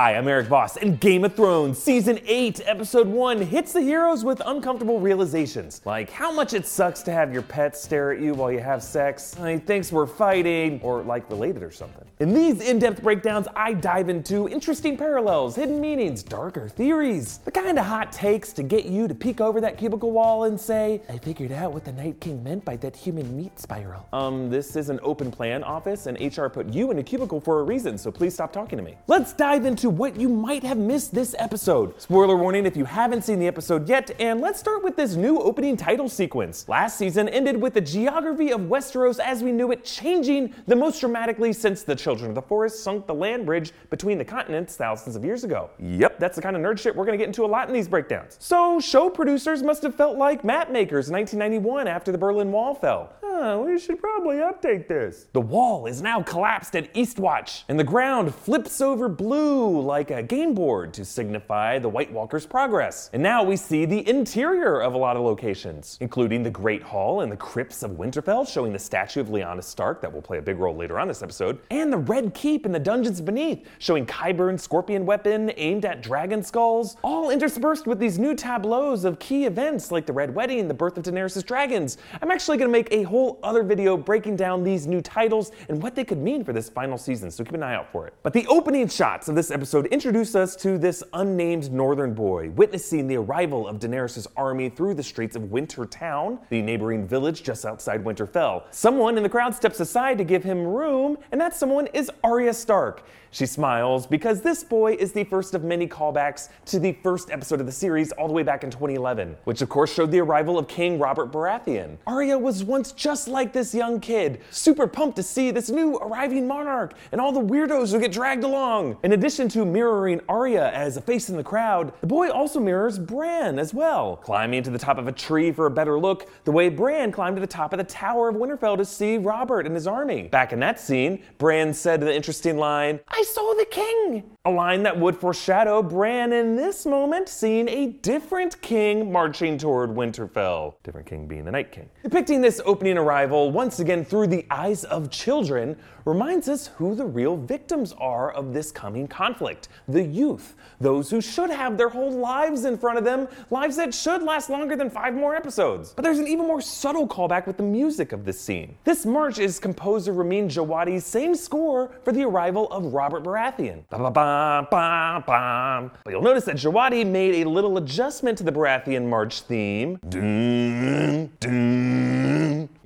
Hi, I'm Erik Voss, and Game of Thrones Season 8, Episode 1 hits the heroes with uncomfortable realizations. Like how much it sucks to have your pet stare at you while you have sex, he thinks we're fighting, or like related or something. In these in depth breakdowns, I dive into interesting parallels, hidden meanings, darker theories, the kind of hot takes to get you to peek over that cubicle wall and say, I figured out what the Night King meant by that human meat spiral. Um, this is an open plan office, and HR put you in a cubicle for a reason, so please stop talking to me. Let's dive into what you might have missed this episode. Spoiler warning if you haven't seen the episode yet, and let's start with this new opening title sequence. Last season ended with the geography of Westeros as we knew it changing the most dramatically since the Children of the Forest sunk the land bridge between the continents thousands of years ago. Yep, that's the kind of nerd shit we're gonna get into a lot in these breakdowns. So, show producers must have felt like map makers in 1991 after the Berlin Wall fell. We should probably update this. The wall is now collapsed at Eastwatch, and the ground flips over blue like a game board to signify the White Walker's progress. And now we see the interior of a lot of locations, including the Great Hall and the crypts of Winterfell, showing the statue of Lyanna Stark that will play a big role later on this episode, and the Red Keep in the dungeons beneath, showing Qyburn's scorpion weapon aimed at dragon skulls, all interspersed with these new tableaus of key events like the Red Wedding, the birth of Daenerys' dragons. I'm actually gonna make a whole other video breaking down these new titles and what they could mean for this final season, so keep an eye out for it. But the opening shots of this episode introduce us to this unnamed northern boy, witnessing the arrival of Daenerys' army through the streets of Wintertown, the neighboring village just outside Winterfell. Someone in the crowd steps aside to give him room, and that someone is Arya Stark. She smiles because this boy is the first of many callbacks to the first episode of the series all the way back in 2011, which of course showed the arrival of King Robert Baratheon. Arya was once just like this young kid, super pumped to see this new arriving monarch and all the weirdos who get dragged along. In addition to mirroring Arya as a face in the crowd, the boy also mirrors Bran as well, climbing to the top of a tree for a better look, the way Bran climbed to the top of the Tower of Winterfell to see Robert and his army. Back in that scene, Bran said the interesting line, I saw the king. A line that would foreshadow Bran in this moment seeing a different king marching toward Winterfell. Different king being the Night King. Depicting this opening arrival once again through the eyes of children reminds us who the real victims are of this coming conflict the youth. Those who should have their whole lives in front of them, lives that should last longer than five more episodes. But there's an even more subtle callback with the music of this scene. This march is composer Ramin Djawadi's same score for the arrival of Robert Baratheon. Ba ba ba ba ba. But you'll notice that Djawadi made a little adjustment to the Baratheon march theme. Dun, dun.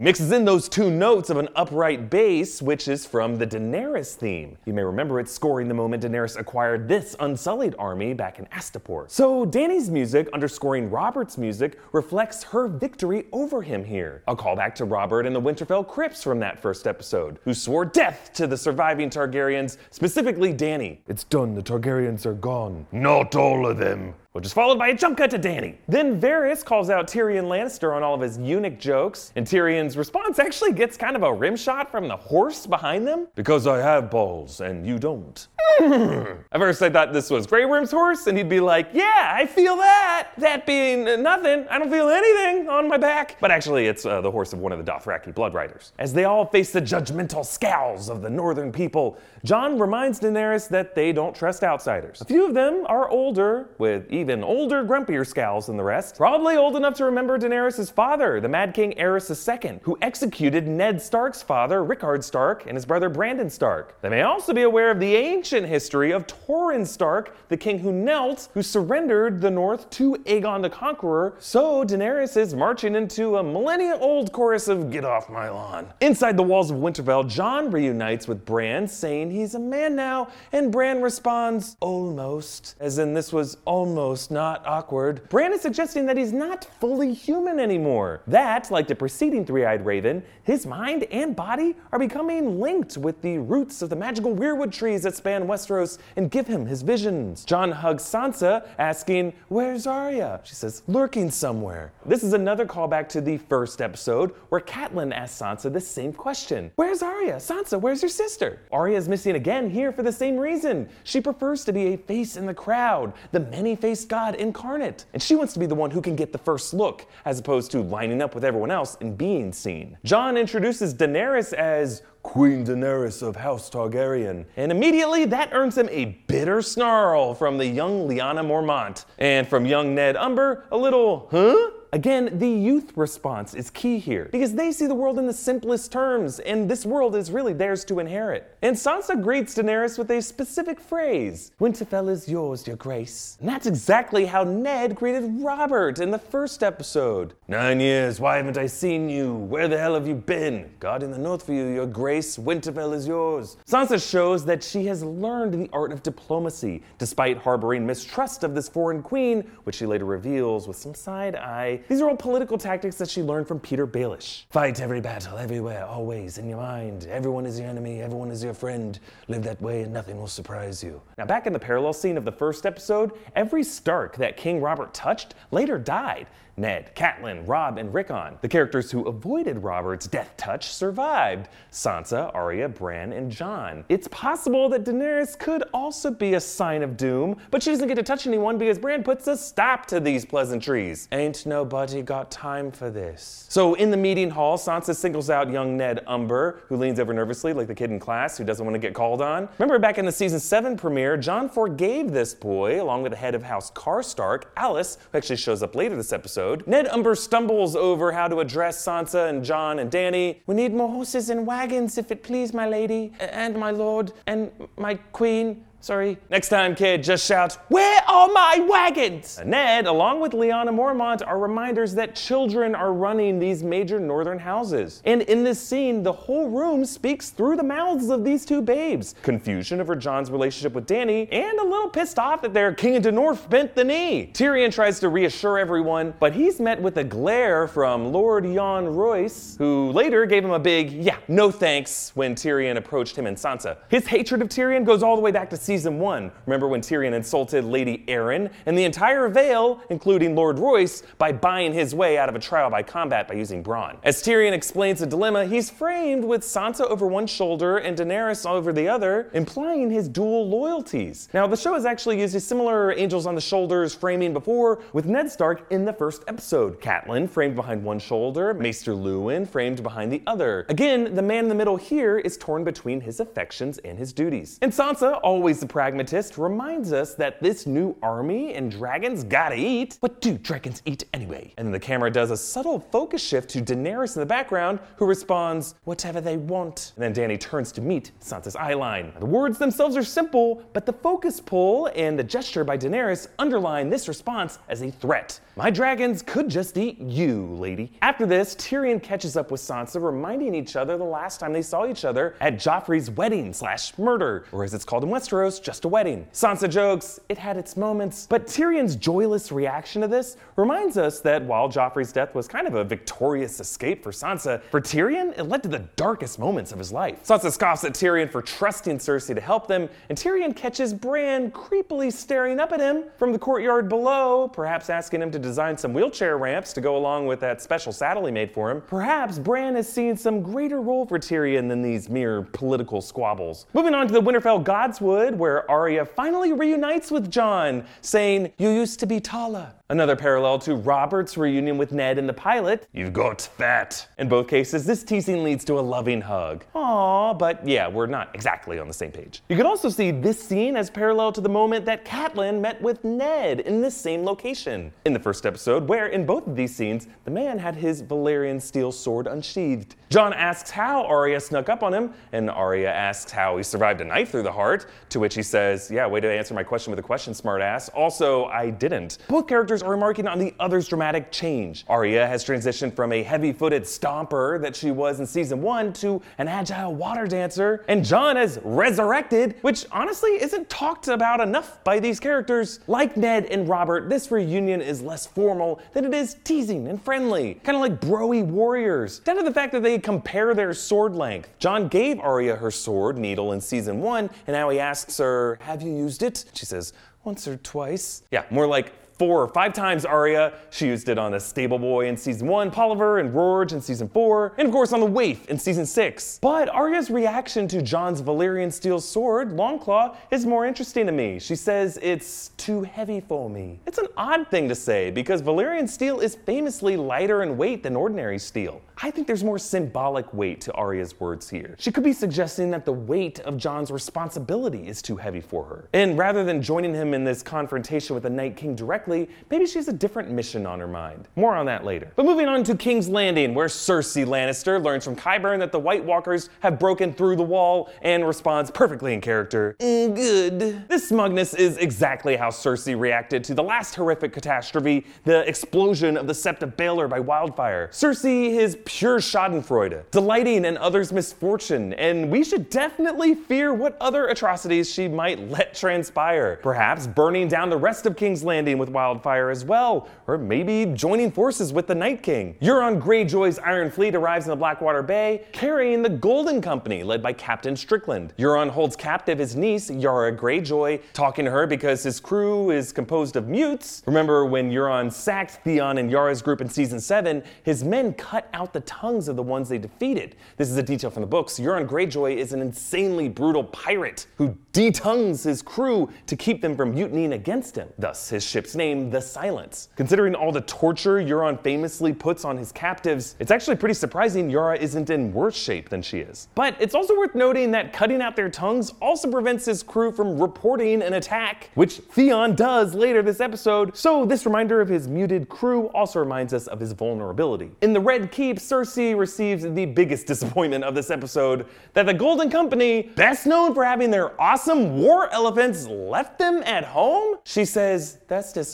Mixes in those two notes of an upright bass, which is from the Daenerys theme. You may remember it scoring the moment Daenerys acquired this unsullied army back in Astapor. So Dany's music, underscoring Robert's music, reflects her victory over him here. A callback to Robert and the Winterfell crypts from that first episode, who swore death to the surviving Targaryens, specifically Dany. It's done, the Targaryens are gone. Not all of them which is followed by a jump cut to Dany. Then Varys calls out Tyrion Lannister on all of his eunuch jokes, and Tyrion's response actually gets kind of a rim shot from the horse behind them. Because I have balls and you don't. At first I thought this was Grey Worm's horse, and he'd be like, Yeah, I feel that. That being nothing, I don't feel anything on my back. But actually, it's uh, the horse of one of the Dothraki blood riders. As they all face the judgmental scowls of the northern people, Jon reminds Daenerys that they don't trust outsiders. A few of them are older, with even older, grumpier scowls than the rest. Probably old enough to remember Daenerys' father, the Mad King Aerys II, who executed Ned Stark's father, Rickard Stark, and his brother Brandon Stark. They may also be aware of the ancient history of Torrhen Stark, the king who knelt, who surrendered the north to Aegon the Conqueror. So Daenerys is marching into a millennia old chorus of Get off my lawn. Inside the walls of Winterfell, Jon reunites with Bran, saying he's a man now, and Bran responds, almost, as in this was almost not awkward. Bran is suggesting that he's not fully human anymore. That, like the preceding three eyed raven, his mind and body are becoming linked with the roots of the magical weirwood trees that span Westeros and give him his visions. Jon hugs Sansa, asking, Where's Arya? She says, Lurking somewhere. This is another callback to the first episode where Catelyn asks Sansa the same question Where's Arya? Sansa, where's your sister? Arya is missing again here for the same reason. She prefers to be a face in the crowd, the many faced space god incarnate. And she wants to be the one who can get the first look, as opposed to lining up with everyone else and being seen. Jon introduces Daenerys as Queen Daenerys of House Targaryen. And immediately that earns him a bitter snarl from the young Lyanna Mormont. And from young Ned Umber, a little, huh? Again, the youth response is key here because they see the world in the simplest terms, and this world is really theirs to inherit. And Sansa greets Daenerys with a specific phrase Winterfell is yours, your grace. And that's exactly how Ned greeted Robert in the first episode. Nine years, why haven't I seen you? Where the hell have you been? God in the north for you, your grace. Winterfell is yours. Sansa shows that she has learned the art of diplomacy, despite harboring mistrust of this foreign queen, which she later reveals with some side eye these are all political tactics that she learned from Petyr Baelish. Fight every battle, everywhere, always, in your mind. Everyone is your enemy, everyone is your friend. Live that way and nothing will surprise you. Now, back in the parallel scene of the first episode, every Stark that King Robert touched later died. Ned, Catelyn, Robb, and Rickon. The characters who avoided Robert's death touch survived Sansa, Arya, Bran, and Jon. It's possible that Daenerys could also be a sign of doom, but she doesn't get to touch anyone because Bran puts a stop to these pleasantries. Ain't nobody got time for this. So in the meeting hall, Sansa singles out young Ned Umber, who leans over nervously like the kid in class who doesn't want to get called on. Remember back in the season 7 premiere, Jon forgave this boy, along with the head of House Karstark, Alys, who actually shows up later this episode episode, Ned Umber stumbles over how to address Sansa and Jon and Dany. We need more horses and wagons, if it please, my lady, and my lord, and my queen. Sorry. Next time, kid, just shout, Where are my wagons? Ned, along with Lyanna Mormont, are reminders that children are running these major northern houses. And in this scene, the whole room speaks through the mouths of these two babes. Confusion over Jon's relationship with Dany, and a little pissed off that their king of the north bent the knee. Tyrion tries to reassure everyone, but he's met with a glare from Lord Yohn Royce, who later gave him a big, yeah, no thanks when Tyrion approached him and Sansa. His hatred of Tyrion goes all the way back to one. Remember when Tyrion insulted Lady Arryn and the entire Vale, including Lord Royce, by buying his way out of a trial by combat by using Bronn. As Tyrion explains the dilemma, he's framed with Sansa over one shoulder and Daenerys over the other, implying his dual loyalties. Now, the show has actually used a similar angels on the shoulders framing before with Ned Stark in the first episode. Catelyn framed behind one shoulder, Maester Luwin framed behind the other. Again, the man in the middle here is torn between his affections and his duties. And Sansa, always the pragmatist, reminds us that this new army and dragons gotta eat. What do dragons eat anyway? And then the camera does a subtle focus shift to Daenerys in the background, who responds, whatever they want. And then Dany turns to meet Sansa's eyeline. The words themselves are simple, but the focus pull and the gesture by Daenerys underline this response as a threat. My dragons could just eat you, lady. After this, Tyrion catches up with Sansa, reminding each other the last time they saw each other at Joffrey's wedding slash murder, or as it's called in Westeros, just a wedding. Sansa jokes, it had its moments, but Tyrion's joyless reaction to this reminds us that while Joffrey's death was kind of a victorious escape for Sansa, for Tyrion, it led to the darkest moments of his life. Sansa scoffs at Tyrion for trusting Cersei to help them, and Tyrion catches Bran creepily staring up at him from the courtyard below, perhaps asking him to design some wheelchair ramps to go along with that special saddle he made for him. Perhaps Bran has seen some greater role for Tyrion than these mere political squabbles. Moving on to the Winterfell Godswood, where Arya finally reunites with Jon, saying, You used to be taller. Another parallel to Robert's reunion with Ned in the pilot, You've got fat. In both cases, this teasing leads to a loving hug. Aww, but yeah, we're not exactly on the same page. You could also see this scene as parallel to the moment that Catelyn met with Ned in this same location. In the first episode, where in both of these scenes, the man had his Valyrian steel sword unsheathed. Jon asks how Arya snuck up on him, and Arya asks how he survived a knife through the heart, to which he says, Yeah, way to answer my question with a question, smartass. Also, I didn't. Both characters are remarking on the other's dramatic change. Arya has transitioned from a heavy footed stomper that she was in season one to an agile water dancer, and Jon has resurrected, which honestly isn't talked about enough by these characters. Like Ned and Robert, this reunion is less formal than it is teasing and friendly, kind of like broy warriors. Down to the fact that they compare their sword length. Jon gave Arya her sword, Needle, in season one, and now he asks her, Have you used it? She says, Once or twice. Yeah, more like four or five times Arya. She used it on a stable boy in season one, Polliver and Rorge in season four, and of course on the waif in season six. But Arya's reaction to Jon's Valyrian steel sword, Longclaw, is more interesting to me. She says it's too heavy for me. It's an odd thing to say because Valyrian steel is famously lighter in weight than ordinary steel. I think there's more symbolic weight to Arya's words here. She could be suggesting that the weight of Jon's responsibility is too heavy for her. And rather than joining him in this confrontation with the Night King directly, maybe she has a different mission on her mind. More on that later. But moving on to King's Landing, where Cersei Lannister learns from Qyburn that the White Walkers have broken through the wall and responds perfectly in character. Mm, good. This smugness is exactly how Cersei reacted to the last horrific catastrophe, the explosion of the Sept of Baelor by wildfire. Cersei is pure schadenfreude, delighting in others' misfortune, and we should definitely fear what other atrocities she might let transpire. Perhaps burning down the rest of King's Landing with wildfire as well, or maybe joining forces with the Night King. Euron Greyjoy's Iron Fleet arrives in the Blackwater Bay, carrying the Golden Company, led by Captain Strickland. Euron holds captive his niece, Yara Greyjoy, talking to her because his crew is composed of mutes. Remember when Euron sacked Theon and Yara's group in season 7, his men cut out the tongues of the ones they defeated. This is a detail from the books. Euron Greyjoy is an insanely brutal pirate who detongues his crew to keep them from mutinying against him. Thus, his ship's name, the Silence. Considering all the torture Euron famously puts on his captives, it's actually pretty surprising Yara isn't in worse shape than she is. But it's also worth noting that cutting out their tongues also prevents his crew from reporting an attack, which Theon does later this episode. So, this reminder of his muted crew also reminds us of his vulnerability. In the Red Keep, Cersei receives the biggest disappointment of this episode that the Golden Company, best known for having their awesome war elephants, left them at home? She says, That's disappointing.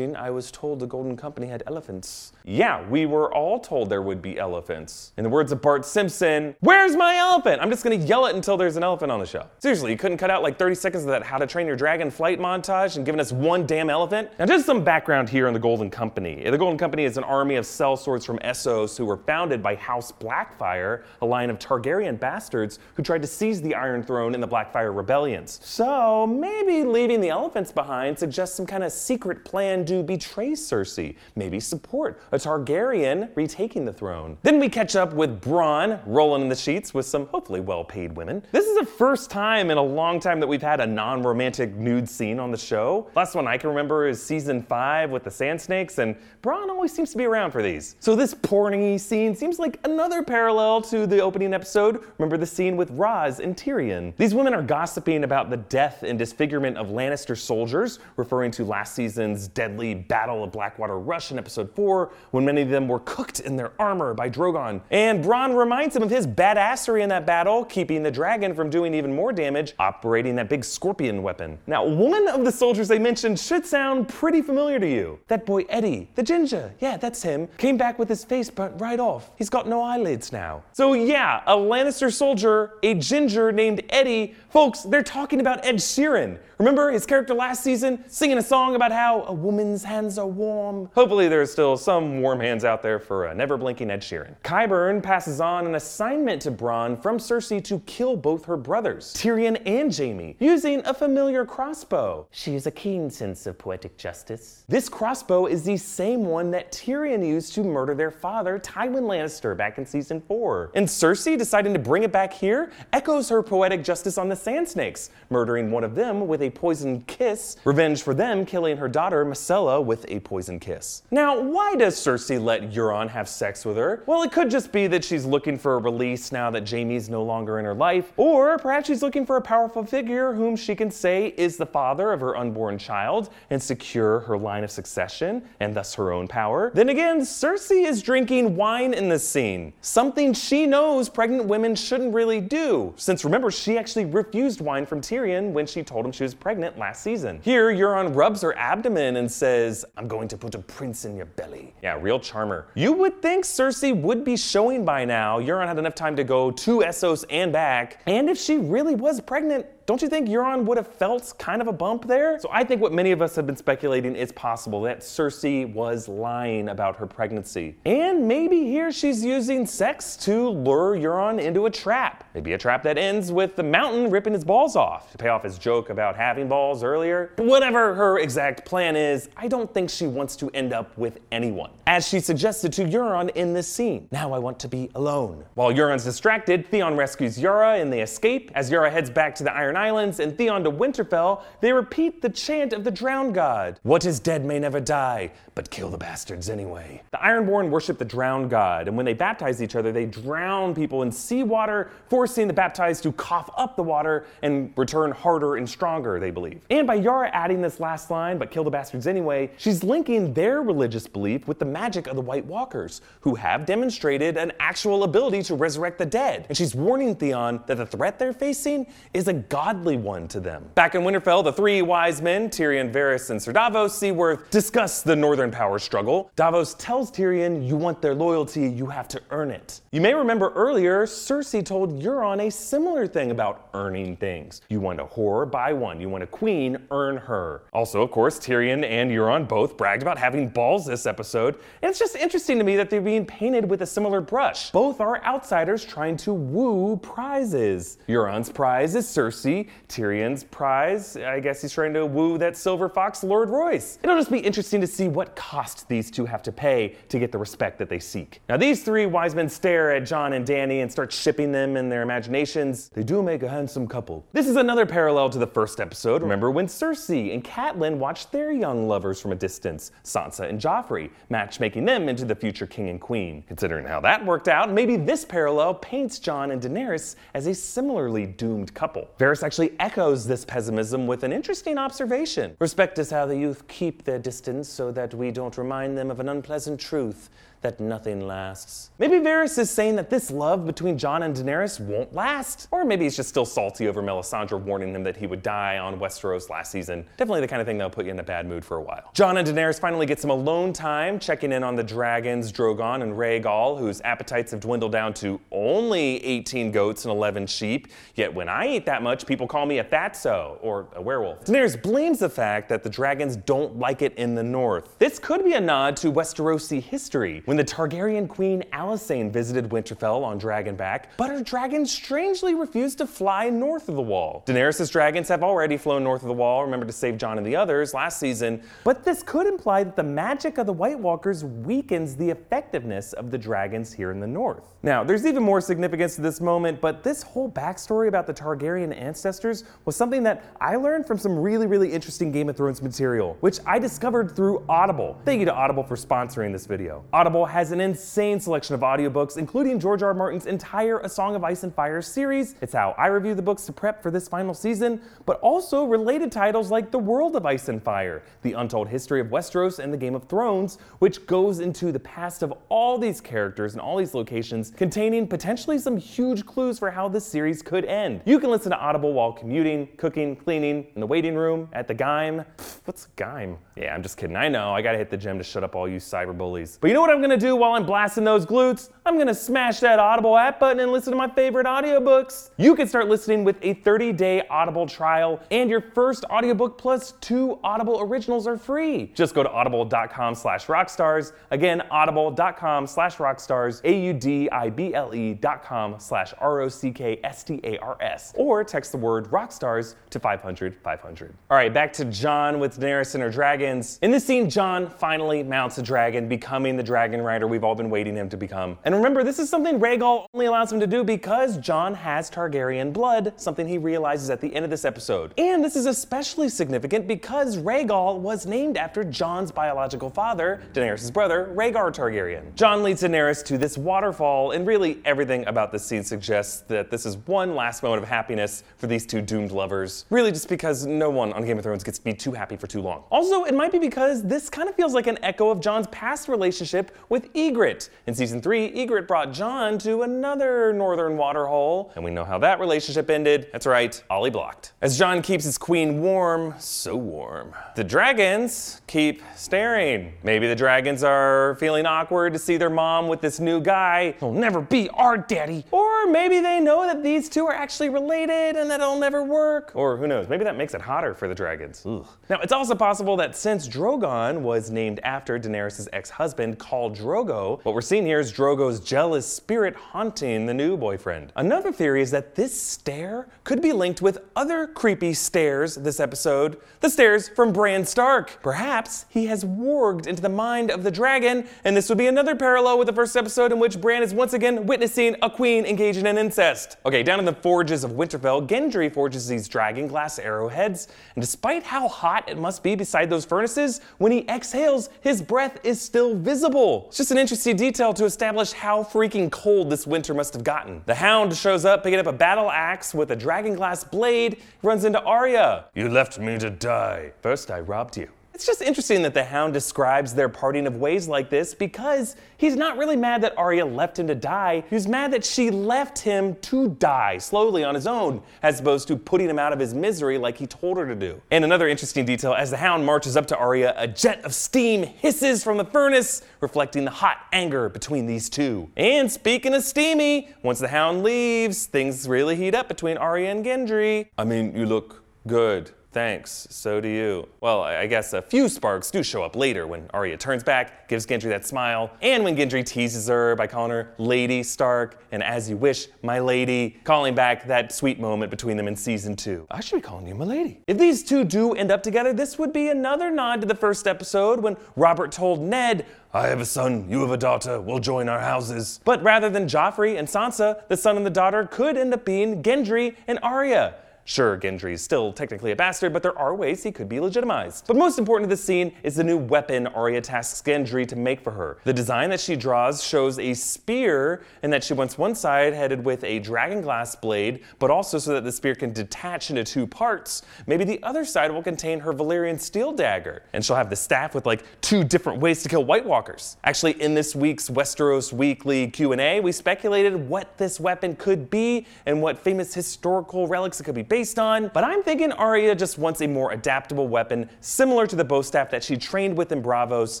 I was told the Golden Company had elephants. Yeah, we were all told there would be elephants. In the words of Bart Simpson, Where's my elephant? I'm just gonna yell it until there's an elephant on the show. Seriously, you couldn't cut out like 30 seconds of that How to Train Your Dragon flight montage and given us one damn elephant? Now, just some background here on the Golden Company. The Golden Company is an army of sellswords from Essos who were founded by House Blackfyre, a line of Targaryen bastards who tried to seize the Iron Throne in the Blackfyre rebellions. So maybe leaving the elephants behind suggests some kind of secret plan to betray Cersei, maybe support a Targaryen retaking the throne. Then we catch up with Bronn rolling in the sheets with some hopefully well-paid women. This is the first time in a long time that we've had a non-romantic nude scene on the show. Last one I can remember is season 5 with the Sand Snakes, and Bronn always seems to be around for these. So this porny scene seems like another parallel to the opening episode. Remember the scene with Ros and Tyrion. These women are gossiping about the death and disfigurement of Lannister soldiers, referring to last season's deadly Battle of Blackwater Rush in episode 4, when many of them were cooked in their armor by Drogon. And Bronn reminds him of his badassery in that battle, keeping the dragon from doing even more damage, operating that big scorpion weapon. Now, one of the soldiers they mentioned should sound pretty familiar to you. That boy Eddie, the ginger, yeah, that's him, came back with his face burnt right off. He's got no eyelids now. So, yeah, a Lannister soldier, a ginger named Eddie. Folks, they're talking about Ed Sheeran. Remember his character last season singing a song about how a woman's hands are warm? Hopefully, there's still some warm hands out there for uh, a never blinking Ed Sheeran. Qyburn passes on an assignment to Bronn from Cersei to kill both her brothers, Tyrion and Jaime, using a familiar crossbow. She has a keen sense of poetic justice. This crossbow is the same one that Tyrion used to murder their father, Tywin Lannister, back in season 4. And Cersei deciding to bring it back here echoes her poetic justice on the Sand Snakes, murdering one of them with a poisoned kiss, revenge for them killing her daughter, Myrcella, with a poisoned kiss. Now, why does Cersei let Euron have sex with her? Well, it could just be that she's looking for a release now that Jaime's no longer in her life, or perhaps she's looking for a powerful figure whom she can say is the father of her unborn child and secure her line of succession and thus her own power. Then again, Cersei is drinking wine in this scene, something she knows pregnant women shouldn't really do, since remember, she actually refused wine from Tyrion when she told him she was pregnant last season. Here, Euron rubs her abdomen and says, I'm going to put a prince in your belly. Yeah, real charmer. You would think Cersei would be showing by now. Euron had enough time to go to Essos and back. And if she really was pregnant, don't you think Euron would have felt kind of a bump there? So I think what many of us have been speculating is possible that Cersei was lying about her pregnancy. And maybe here she's using sex to lure Euron into a trap. Maybe a trap that ends with the mountain ripping his balls off to pay off his joke about having balls earlier. Whatever her exact plan is, I don't think she wants to end up with anyone. As she suggested to Euron in this scene. Now I want to be alone. While Euron's distracted, Theon rescues Yara and they escape. As Yara heads back to the Iron Islands and Theon to Winterfell, they repeat the chant of the drowned god. What is dead may never die, but kill the bastards anyway. The Ironborn worship the drowned god, and when they baptize each other, they drown people in seawater, forcing the baptized to cough up the water and return harder and stronger, they believe. And by Yara adding this last line, but kill the bastards anyway, she's linking their religious belief with the magic of the White Walkers, who have demonstrated an actual ability to resurrect the dead. And she's warning Theon that the threat they're facing is a godly one to them. Back in Winterfell, the three wise men, Tyrion, Varys, and Sir Davos Seaworth, discuss the Northern power struggle. Davos tells Tyrion, You want their loyalty, you have to earn it. You may remember earlier, Cersei told Euron a similar thing about earning things. You want a whore, buy one. You want a queen, earn her. Also, of course, Tyrion and Euron both bragged about having balls this episode, and it's just interesting to me that they're being painted with a similar brush. Both are outsiders trying to woo prizes. Euron's prize is Cersei, Tyrion's prize, I guess he's trying to woo that silver fox Lord Royce. It'll just be interesting to see what cost these two have to pay to get the respect that they seek. Now, these three wise men stare at Jon and Dany and start shipping them in their imaginations. They do make a handsome couple. This is another parallel to the first episode. Remember when Cersei and Catelyn watched their young lovers from a distance, Sansa and Joffrey, matchmaking them into the future king and queen. Considering how that worked out, maybe this parallel paints Jon and Daenerys as a similarly doomed couple. Varys actually echoes this pessimism with an interesting observation. Respect is how the youth keep their distance so that we don't remind them of an unpleasant truth that nothing lasts. Maybe Varys is saying that this love between Jon and Daenerys won't last. Or maybe he's just still salty over Melisandre warning him that he would die on Westeros last season. Definitely the kind of thing that'll put you in a bad mood for a while. Jon and Daenerys finally get some alone time, checking in on the dragons, Drogon and Rhaegal, whose appetites have dwindled down to only 18 goats and 11 sheep. Yet when I eat that much, people call me a fatso, or a werewolf. Daenerys blames the fact that the dragons don't like it in the north. This could be a nod to Westerosi history when the Targaryen queen Alysanne visited Winterfell on Dragonback, but her dragons strangely refused to fly north of the wall. Daenerys' dragons have already flown north of the wall, remember to save Jon and the others last season, but this could imply that the magic of the White Walkers weakens the effectiveness of the dragons here in the north. Now, there's even more significance to this moment, but this whole backstory about the Targaryen ancestors was something that I learned from some really, really interesting Game of Thrones material, which I discovered through Audible. Thank you to Audible for sponsoring this video. Audible has an insane selection of audiobooks, including George R. R. Martin's entire A Song of Ice and Fire series. It's how I review the books to prep for this final season, but also related titles like The World of Ice and Fire, The Untold History of Westeros, and The Game of Thrones, which goes into the past of all these characters and all these locations, containing potentially some huge clues for how this series could end. You can listen to Audible while commuting, cooking, cleaning, in the waiting room, at the Gime. What's Gime? Yeah, I'm just kidding. I know, I gotta hit the gym to shut up all you cyber bullies. But you know what I'm gonna do while I'm blasting those glutes? I'm gonna smash that Audible app button and listen to my favorite audiobooks. You can start listening with a 30-day Audible trial, and your first audiobook plus two Audible originals are free. Just go to audible.com slash rockstars. Again, audible.com slash rockstars, A-U-D-I-B-L-E dot com slash R-O-C-K-S-T-A-R-S. Or text the word rockstars to 500 500. All right, back to Jon with Daenerys and her dragons. In this scene, Jon finally mounts a dragon, becoming the dragon rider we've all been waiting him to become. And remember, this is something Rhaegal only allows him to do because Jon has Targaryen blood, something he realizes at the end of this episode. And this is especially significant because Rhaegal was named after Jon's biological father, Daenerys' brother, Rhaegar Targaryen. Jon leads Daenerys to this waterfall, and really everything about this scene suggests that this is one last moment of happiness for these two doomed lovers. Really, just because no one on Game of Thrones gets to be too happy for too long. Also, it might be because this kind of feels like an echo of Jon's past relationship with Ygritte. In season 3, Ygritte brought Jon to another northern waterhole, and we know how that relationship ended. That's right, Olly blocked. As Jon keeps his queen warm, so warm, the dragons keep staring. Maybe the dragons are feeling awkward to see their mom with this new guy. He'll never be our daddy. Or maybe they know that these two are actually related and that it'll never work. Or who knows, maybe that makes it hotter for the dragons. Ugh. Now, it's also possible that since Drogon was named after Daenerys' ex-husband, Khal Drogo, what we're seeing here is Drogo's jealous spirit haunting the new boyfriend. Another theory is that this stare could be linked with other creepy stares this episode, the stares from Bran Stark. Perhaps he has warged into the mind of the dragon, and this would be another parallel with the first episode in which Bran is once again witnessing a queen engaging in incest. Okay, down in the forges of Winterfell, Gendry forges these dragon glass arrowheads, and despite how hot it must be beside those furnaces, when he exhales, his breath is still visible. It's just an interesting detail to establish how freaking cold this winter must have gotten. The Hound shows up picking up a battle axe with a dragon glass blade, runs into Arya. You left me to die. First I robbed you. It's just interesting that the Hound describes their parting of ways like this because he's not really mad that Arya left him to die. He's mad that she left him to die slowly on his own, as opposed to putting him out of his misery like he told her to do. And another interesting detail as the Hound marches up to Arya, a jet of steam hisses from the furnace, reflecting the hot anger between these two. And speaking of steamy, once the Hound leaves, things really heat up between Arya and Gendry. I mean, you look good. Thanks, so do you. Well, I guess a few sparks do show up later when Arya turns back, gives Gendry that smile, and when Gendry teases her by calling her Lady Stark and As You Wish, My Lady, calling back that sweet moment between them in season two. I should be calling you My Lady. If these two do end up together, this would be another nod to the first episode when Robert told Ned, I have a son, you have a daughter, we'll join our houses. But rather than Joffrey and Sansa, the son and the daughter could end up being Gendry and Arya. Sure, Gendry is still technically a bastard, but there are ways he could be legitimized. But most important to this scene is the new weapon Arya tasks Gendry to make for her. The design that she draws shows a spear, and that she wants one side headed with a dragon glass blade, but also so that the spear can detach into two parts. Maybe the other side will contain her Valyrian steel dagger, and she'll have the staff with like two different ways to kill White Walkers. Actually, in this week's Westeros Weekly Q&A, we speculated what this weapon could be and what famous historical relics it could be based on, but I'm thinking Arya just wants a more adaptable weapon similar to the bow staff that she trained with in Braavos,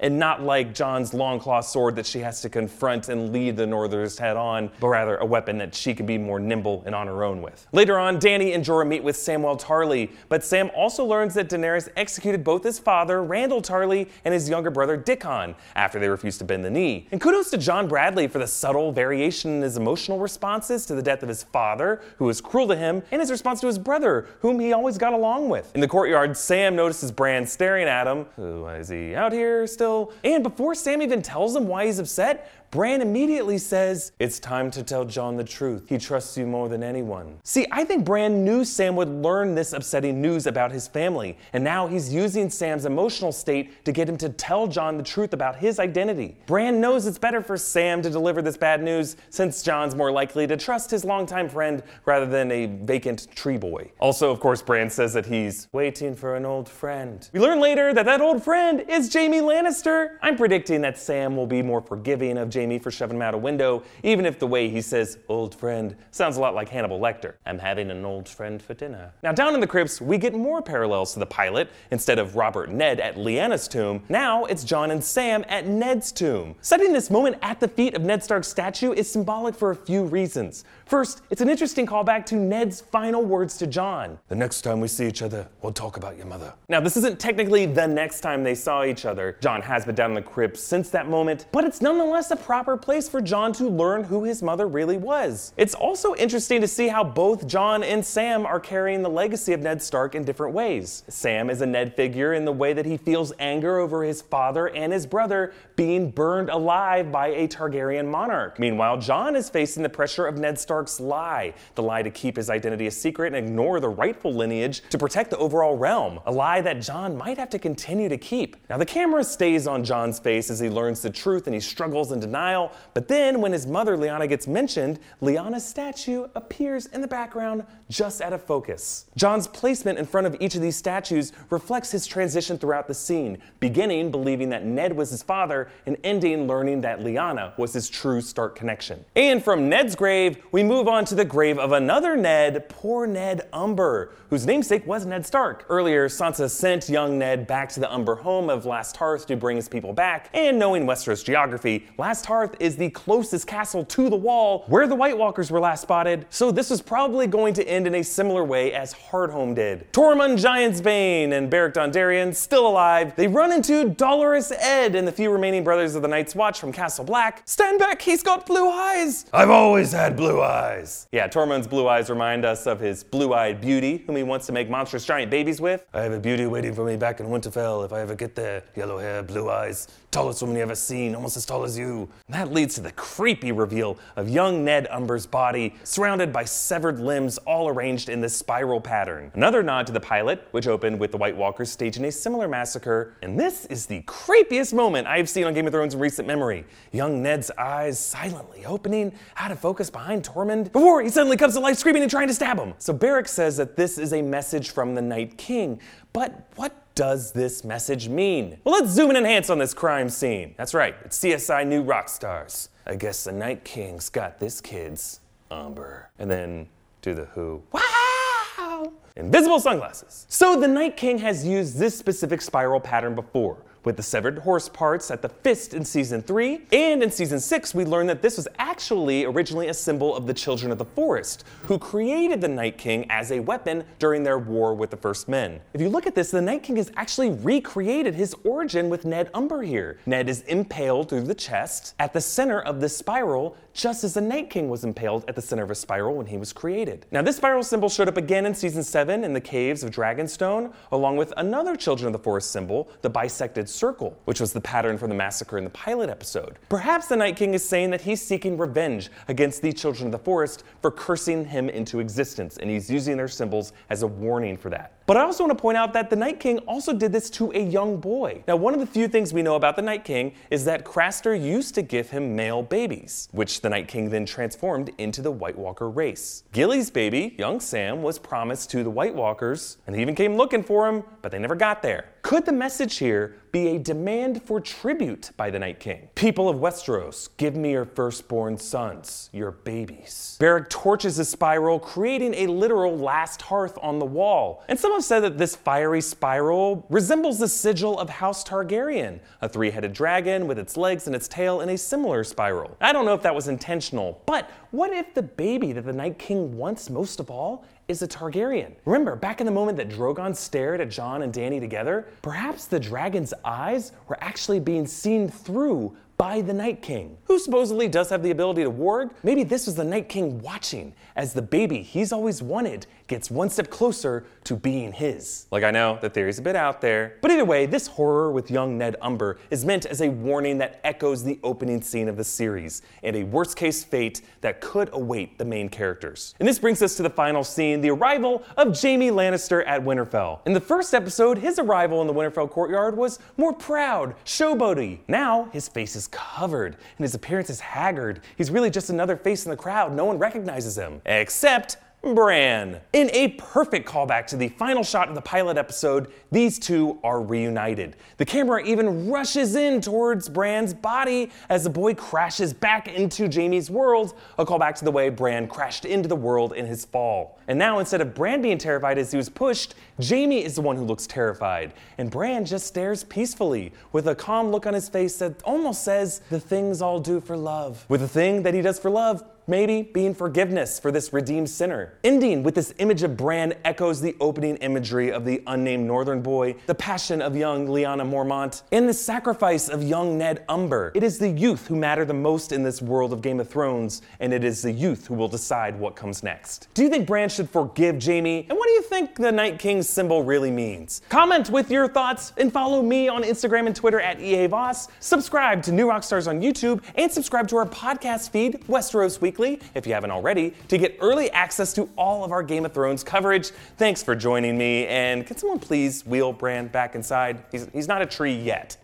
and not like Jon's longclaw sword that she has to confront and lead the Northerners head on, but rather a weapon that she can be more nimble and on her own with. Later on, Dany and Jorah meet with Samwell Tarly, but Sam also learns that Daenerys executed both his father, Randyll Tarly, and his younger brother, Dickon, after they refused to bend the knee. And kudos to John Bradley for the subtle variation in his emotional responses to the death of his father, who was cruel to him, and his response to his brother, whom he always got along with. In the courtyard, Sam notices Bran staring at him. Ooh, is he out here still? And before Sam even tells him why he's upset, Bran immediately says, It's time to tell Jon the truth. He trusts you more than anyone. See, I think Bran knew Sam would learn this upsetting news about his family, and now he's using Sam's emotional state to get him to tell Jon the truth about his identity. Bran knows it's better for Sam to deliver this bad news since Jon's more likely to trust his longtime friend rather than a vacant tree boy. Also, of course, Bran says that he's waiting for an old friend. We learn later that that old friend is Jaime Lannister. I'm predicting that Sam will be more forgiving of Jaime for shoving him out a window, even if the way he says old friend sounds a lot like Hannibal Lecter. I'm having an old friend for dinner. Now, down in the crypts, we get more parallels to the pilot. Instead of Robert and Ned at Lyanna's tomb, now it's Jon and Sam at Ned's tomb. Setting this moment at the feet of Ned Stark's statue is symbolic for a few reasons. First, it's an interesting callback to Ned's final words to Jon. The next time we see each other, we'll talk about your mother. Now, this isn't technically the next time they saw each other. Jon has been down in the crypt since that moment, but it's nonetheless a proper place for Jon to learn who his mother really was. It's also interesting to see how both Jon and Sam are carrying the legacy of Ned Stark in different ways. Sam is a Ned figure in the way that he feels anger over his father and his brother being burned alive by a Targaryen monarch. Meanwhile, Jon is facing the pressure of Ned Stark's lie, the lie to keep his identity a secret and ignore the rightful lineage to protect the overall realm, a lie that Jon might have to continue to keep. Now, the camera stays on Jon's face as he learns the truth and he struggles and denies denial. But then, when his mother Lyanna gets mentioned, Lyanna's statue appears in the background just out of focus. Jon's placement in front of each of these statues reflects his transition throughout the scene, beginning believing that Ned was his father and ending learning that Lyanna was his true Stark connection. And from Ned's grave, we move on to the grave of another Ned, poor Ned Umber, whose namesake was Ned Stark. Earlier, Sansa sent young Ned back to the Umber home of Last Hearth to bring his people back, and knowing Westeros geography, Last Hearth is the closest castle to the wall where the White Walkers were last spotted, so this was probably going to end in a similar way as Hardhome did. Tormund Giantsbane and Beric Dondarrion, still alive, they run into Dolorous Ed and the few remaining brothers of the Night's Watch from Castle Black. Stand back, he's got blue eyes! I've always had blue eyes. Yeah, Tormund's blue eyes remind us of his blue-eyed beauty, whom he wants to make monstrous giant babies with. I have a beauty waiting for me back in Winterfell if I ever get there. Yellow hair, blue eyes, tallest woman you ever seen, almost as tall as you. And that leads to the creepy reveal of young Ned Umber's body, surrounded by severed limbs all arranged in this spiral pattern. Another nod to the pilot, which opened with the White Walkers staging a similar massacre. And this is the creepiest moment I have seen on Game of Thrones in recent memory. Young Ned's eyes silently opening, out of focus behind Tormund, before he suddenly comes to life screaming and trying to stab him. So Beric says that this is a message from the Night King. But what does this message mean? Well, let's zoom and enhance on this crime scene. That's right, it's CSI New Rockstars. I guess the Night King's got this kid's Umber. And then do the who. Wow! Invisible sunglasses. So the Night King has used this specific spiral pattern before with the severed horse parts at the fist in season 3. And in season 6, we learned that this was actually originally a symbol of the Children of the Forest, who created the Night King as a weapon during their war with the First Men. If you look at this, the Night King has actually recreated his origin with Ned Umber here. Ned is impaled through the chest at the center of this spiral, just as the Night King was impaled at the center of a spiral when he was created. Now, this spiral symbol showed up again in season 7 in the caves of Dragonstone, along with another Children of the Forest symbol, the bisected circle, which was the pattern from the massacre in the pilot episode. Perhaps the Night King is saying that he's seeking revenge against the Children of the Forest for cursing him into existence, and he's using their symbols as a warning for that. But I also want to point out that the Night King also did this to a young boy. Now, one of the few things we know about the Night King is that Craster used to give him male babies, which the Night King then transformed into the White Walker race. Gilly's baby, young Sam, was promised to the White Walkers, and they even came looking for him, but they never got there. Could the message here be a demand for tribute by the Night King? People of Westeros, give me your firstborn sons, your babies. Beric torches a spiral, creating a literal last hearth on the wall. And some have said that this fiery spiral resembles the sigil of House Targaryen, a three headed dragon with its legs and its tail in a similar spiral. I don't know if that was intentional, but what if the baby that the Night King wants most of all is a Targaryen. Remember, back in the moment that Drogon stared at Jon and Dany together, perhaps the dragon's eyes were actually being seen through by the Night King, who supposedly does have the ability to warg. Maybe this was the Night King watching as the baby he's always wanted gets one step closer to being his. Like, I know the theory's a bit out there, but either way, this horror with young Ned Umber is meant as a warning that echoes the opening scene of the series and a worst case fate that could await the main characters. And this brings us to the final scene the arrival of Jaime Lannister at Winterfell. In the first episode, his arrival in the Winterfell courtyard was more proud, showboaty. Now, his face is covered and his appearance is haggard. He's really just another face in the crowd. No one recognizes him. Except Bran. In a perfect callback to the final shot of the pilot episode, these two are reunited. The camera even rushes in towards Bran's body as the boy crashes back into Jaime's world, a callback to the way Bran crashed into the world in his fall. And now, instead of Bran being terrified as he was pushed, Jamie is the one who looks terrified. And Bran just stares peacefully, with a calm look on his face that almost says, The things I'll do for love. With the thing that he does for love, maybe being forgiveness for this redeemed sinner. Ending with this image of Bran echoes the opening imagery of the unnamed northern boy, the passion of young Lyanna Mormont, and the sacrifice of young Ned Umber. It is the youth who matter the most in this world of Game of Thrones, and it is the youth who will decide what comes next. Do you think Bran should forgive Jaime? And what do you think the Night King's symbol really means? Comment with your thoughts and follow me on Instagram and Twitter at EA Voss. Subscribe to New Rockstars on YouTube and subscribe to our podcast feed, Westeros Weekly if you haven't already, to get early access to all of our Game of Thrones coverage. Thanks for joining me, and can someone please wheel Bran back inside? He's, he's not a tree yet.